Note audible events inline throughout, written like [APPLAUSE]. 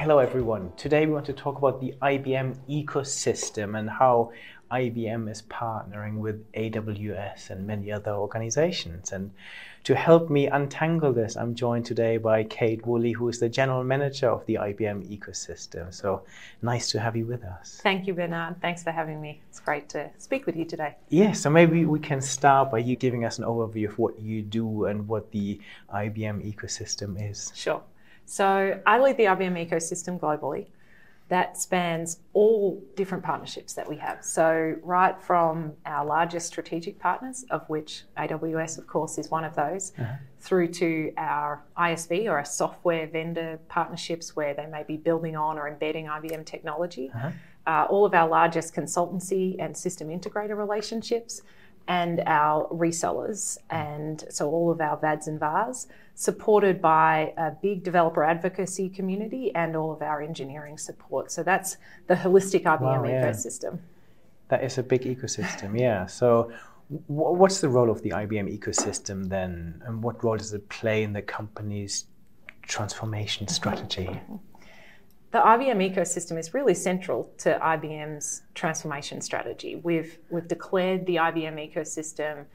Hello, everyone. Today we want to talk about the IBM ecosystem and how IBM is partnering with AWS and many other organizations. And to help me untangle this, I'm joined today by Kate Woolley, who is the general manager of the IBM ecosystem. So nice to have you with us. Thank you, Bernard. Thanks for having me. It's great to speak with you today. Yeah, so maybe we can start by you giving us an overview of what you do and what the IBM ecosystem is. Sure. So I lead the IBM ecosystem globally that spans all different partnerships that we have. So, right from our largest strategic partners, of which AWS, of course, is one of those, uh-huh. through to our ISV or our software vendor partnerships where they may be building on or embedding IBM technology, uh-huh. uh, all of our largest consultancy and system integrator relationships and our resellers, and so all of our VADs and VARs, supported by a big developer advocacy community and all of our engineering support. So that's the holistic IBM wow, yeah. ecosystem. That is a big ecosystem, yeah. So, what's the role of the IBM ecosystem then, and what role does it play in the company's transformation strategy? The IBM ecosystem is really central to IBM's transformation strategy. We've, we've declared the IBM ecosystem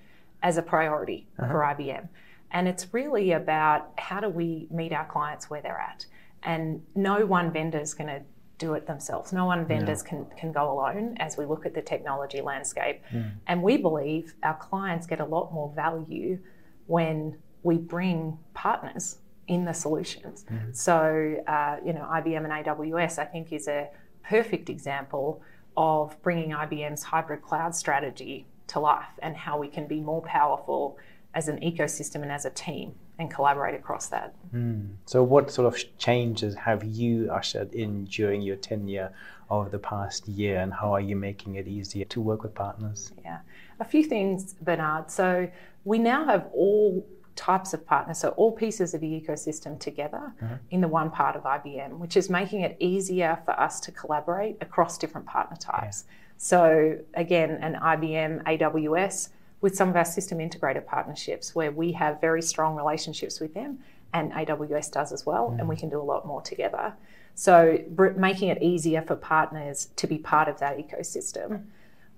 as a priority uh-huh. for IBM. And it's really about how do we meet our clients where they're at. And no one vendor is going to do it themselves. No one vendors no. can, can go alone as we look at the technology landscape. Mm. And we believe our clients get a lot more value when we bring partners in the solutions. Mm-hmm. So, uh, you know, IBM and AWS, I think, is a perfect example of bringing IBM's hybrid cloud strategy to life and how we can be more powerful as an ecosystem and as a team and collaborate across that. Mm. So, what sort of changes have you ushered in during your tenure over the past year, and how are you making it easier to work with partners? Yeah, a few things, Bernard. So, we now have all types of partners, so all pieces of the ecosystem together mm-hmm. in the one part of IBM, which is making it easier for us to collaborate across different partner types. Yeah. So, again, an IBM AWS with some of our system integrator partnerships where we have very strong relationships with them, and AWS does as well, mm-hmm. and we mm. can do a lot more together. So, making it easier for partners to be part of that ecosystem.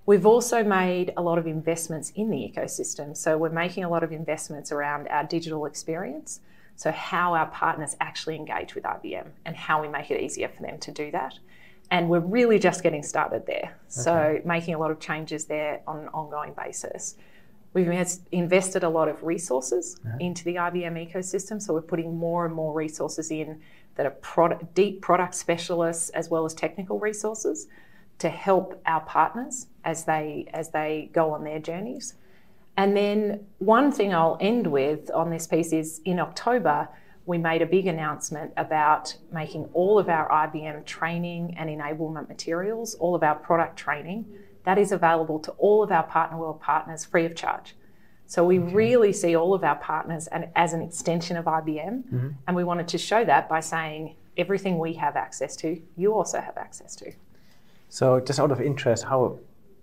We've also made a lot of investments in the ecosystem. So we're making a lot of investments around our digital experience. So, how our partners actually engage with IBM and how we make it easier for them to do that. And we're really just getting started there. Okay. So, making a lot of changes there on an ongoing basis. We've invested a lot of resources uh-huh. into the IBM ecosystem. So, we're putting more and more resources in that are product, deep product specialists as well as technical resources to help our partners as they as they go on their journeys. And then one thing I'll end with on this piece is in October we made a big announcement about making all of our IBM training and enablement materials, all of our product training, that is available to all of our partner world partners free of charge. So we okay. really see all of our partners as an extension of IBM, mm-hmm. and we wanted to show that by saying everything we have access to, you also have access to. So, just out of interest, how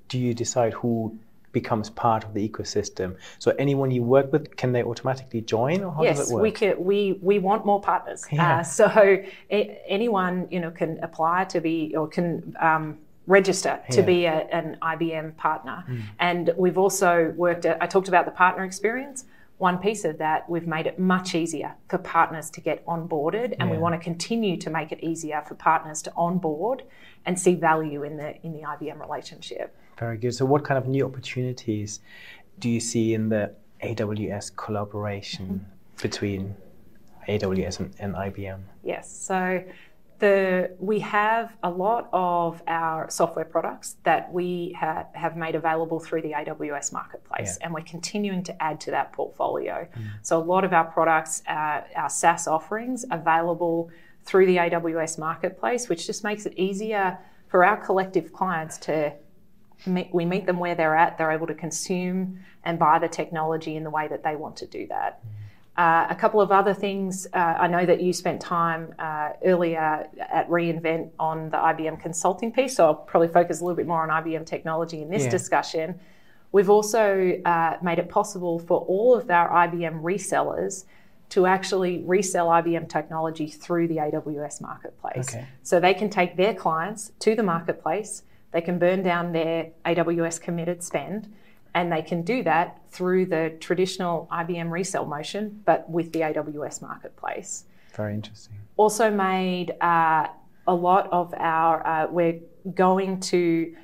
do you decide who becomes part of the ecosystem? So, anyone you work with, can they automatically join, or how yes, does it work? we can. We we want more partners. Yeah. Uh, so, [LAUGHS] anyone you know can apply to be or can. Um, register to yeah. be a, an IBM partner. Mm. And we've also worked at, I talked about the partner experience one piece of that, we've made it much easier for partners to get onboarded, and yeah. we want to continue to make it easier for partners to onboard and see value in the in the IBM relationship. Very good. So, what kind of new opportunities do you see in the AWS collaboration mm-hmm. between AWS and, and IBM? Yes. So the, we have a lot of our software products that we ha- have made available through the AWS marketplace, yeah. and we're continuing to add to that portfolio. Mm. So, a lot of our products, uh, our SaaS offerings, available through the AWS marketplace, which just makes it easier for our collective clients to meet, we meet them where they're at. They're able to consume and buy the technology in the way that they want to do that. Mm. Uh, a couple of other things. Uh, I know that you spent time uh, earlier at reInvent on the IBM consulting piece, so I'll probably focus a little bit more on IBM technology in this yeah. discussion. We've also uh, made it possible for all of our IBM resellers to actually resell IBM technology through the AWS marketplace. Okay. So they can take their clients to the marketplace, they can burn down their AWS committed spend, and they can do that through the traditional IBM resale motion, but with the AWS marketplace. Very interesting. Also, made uh, a lot of our, uh, we're going to,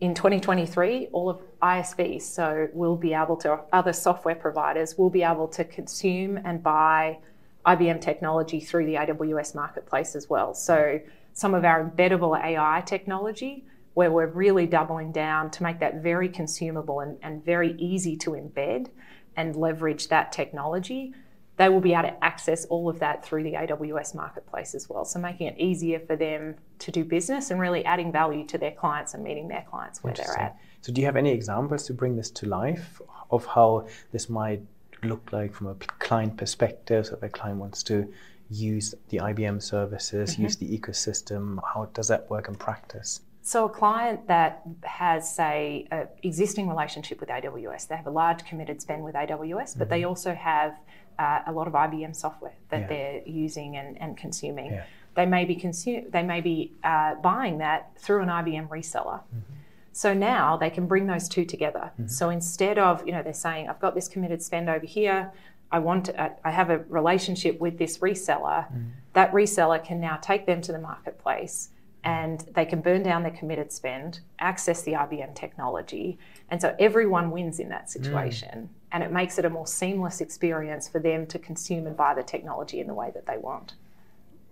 in 2023, all of ISVs, so we'll be able to, other software providers will be able to consume and buy IBM technology through the AWS marketplace as well. So, some of our embeddable AI technology where we're really doubling down to make that very consumable and, and very easy to embed and leverage that technology, they will be able to access all of that through the AWS marketplace as well. So making it easier for them to do business and really adding value to their clients and meeting their clients where they're at. So do you have any examples to bring this to life of how this might look like from a client perspective? So if a client wants to use the IBM services, mm-hmm. use the ecosystem, how does that work in practice? So a client that has, say, an existing relationship with AWS, they have a large committed spend with AWS, mm-hmm. but they mm-hmm. also have uh, a lot of IBM software that yeah. they're using and, and consuming. Yeah. They may be consume, they may be uh, buying that through an IBM reseller. Mm-hmm. So now they can bring those two together. Mm-hmm. So instead of, you know, they're saying, I've got this committed spend over here, I want to, uh, I have a relationship with this reseller. Mm-hmm. That reseller can now take them to the marketplace and they can burn down their committed spend, access the IBM technology. And so everyone wins in that situation. Mm. And it makes it a more seamless experience for them to consume and buy the technology in the way that they want.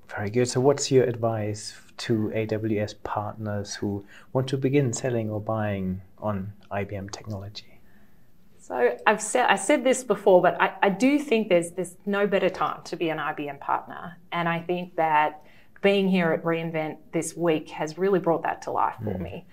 Very good. So, what's your advice to AWS partners who want to begin selling or buying on IBM technology? So I've said I said this before, but I, I do think there's there's no better time to be an IBM partner, and I think that being here at reInvent this week has really brought that to life for mm. me.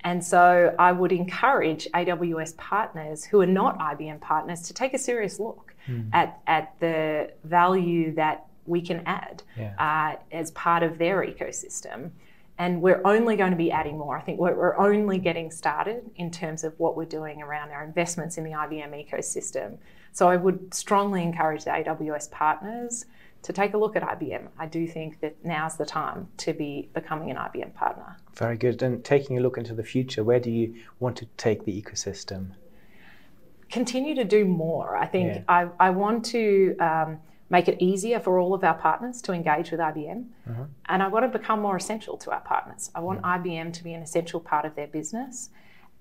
And so I would encourage AWS partners who are not IBM partners to take a serious look mm. at, at the value that we can add yeah. uh, as part of their ecosystem. And we're only going to be adding more. I think we're, we're only getting started in terms of what we're doing around our investments in the IBM ecosystem. So I would strongly encourage the AWS partners to take a look at IBM. I do think that now's the time to be becoming an IBM partner. Very good. And taking a look into the future, where do you want to take the ecosystem? Continue to do more. I think yeah. I, I want to um, make it easier for all of our partners to engage with IBM. Uh-huh. And I want to become more essential to our partners. I want mm. IBM to be an essential part of their business.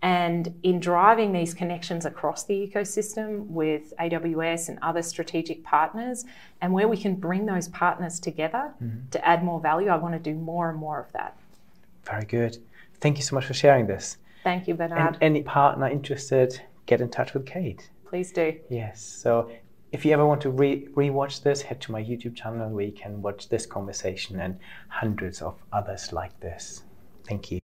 And in driving these connections across the ecosystem with AWS and other strategic partners, and where we can bring those partners together mm-hmm. to add more value, I want to do more and more of that. Very good. Thank you so much for sharing this. Thank you, Bernard. And any partner interested, get in touch with Kate. Please do. Yes. So if you ever want to re- rewatch this, head to my YouTube channel where you can watch this conversation and hundreds of others like this. Thank you.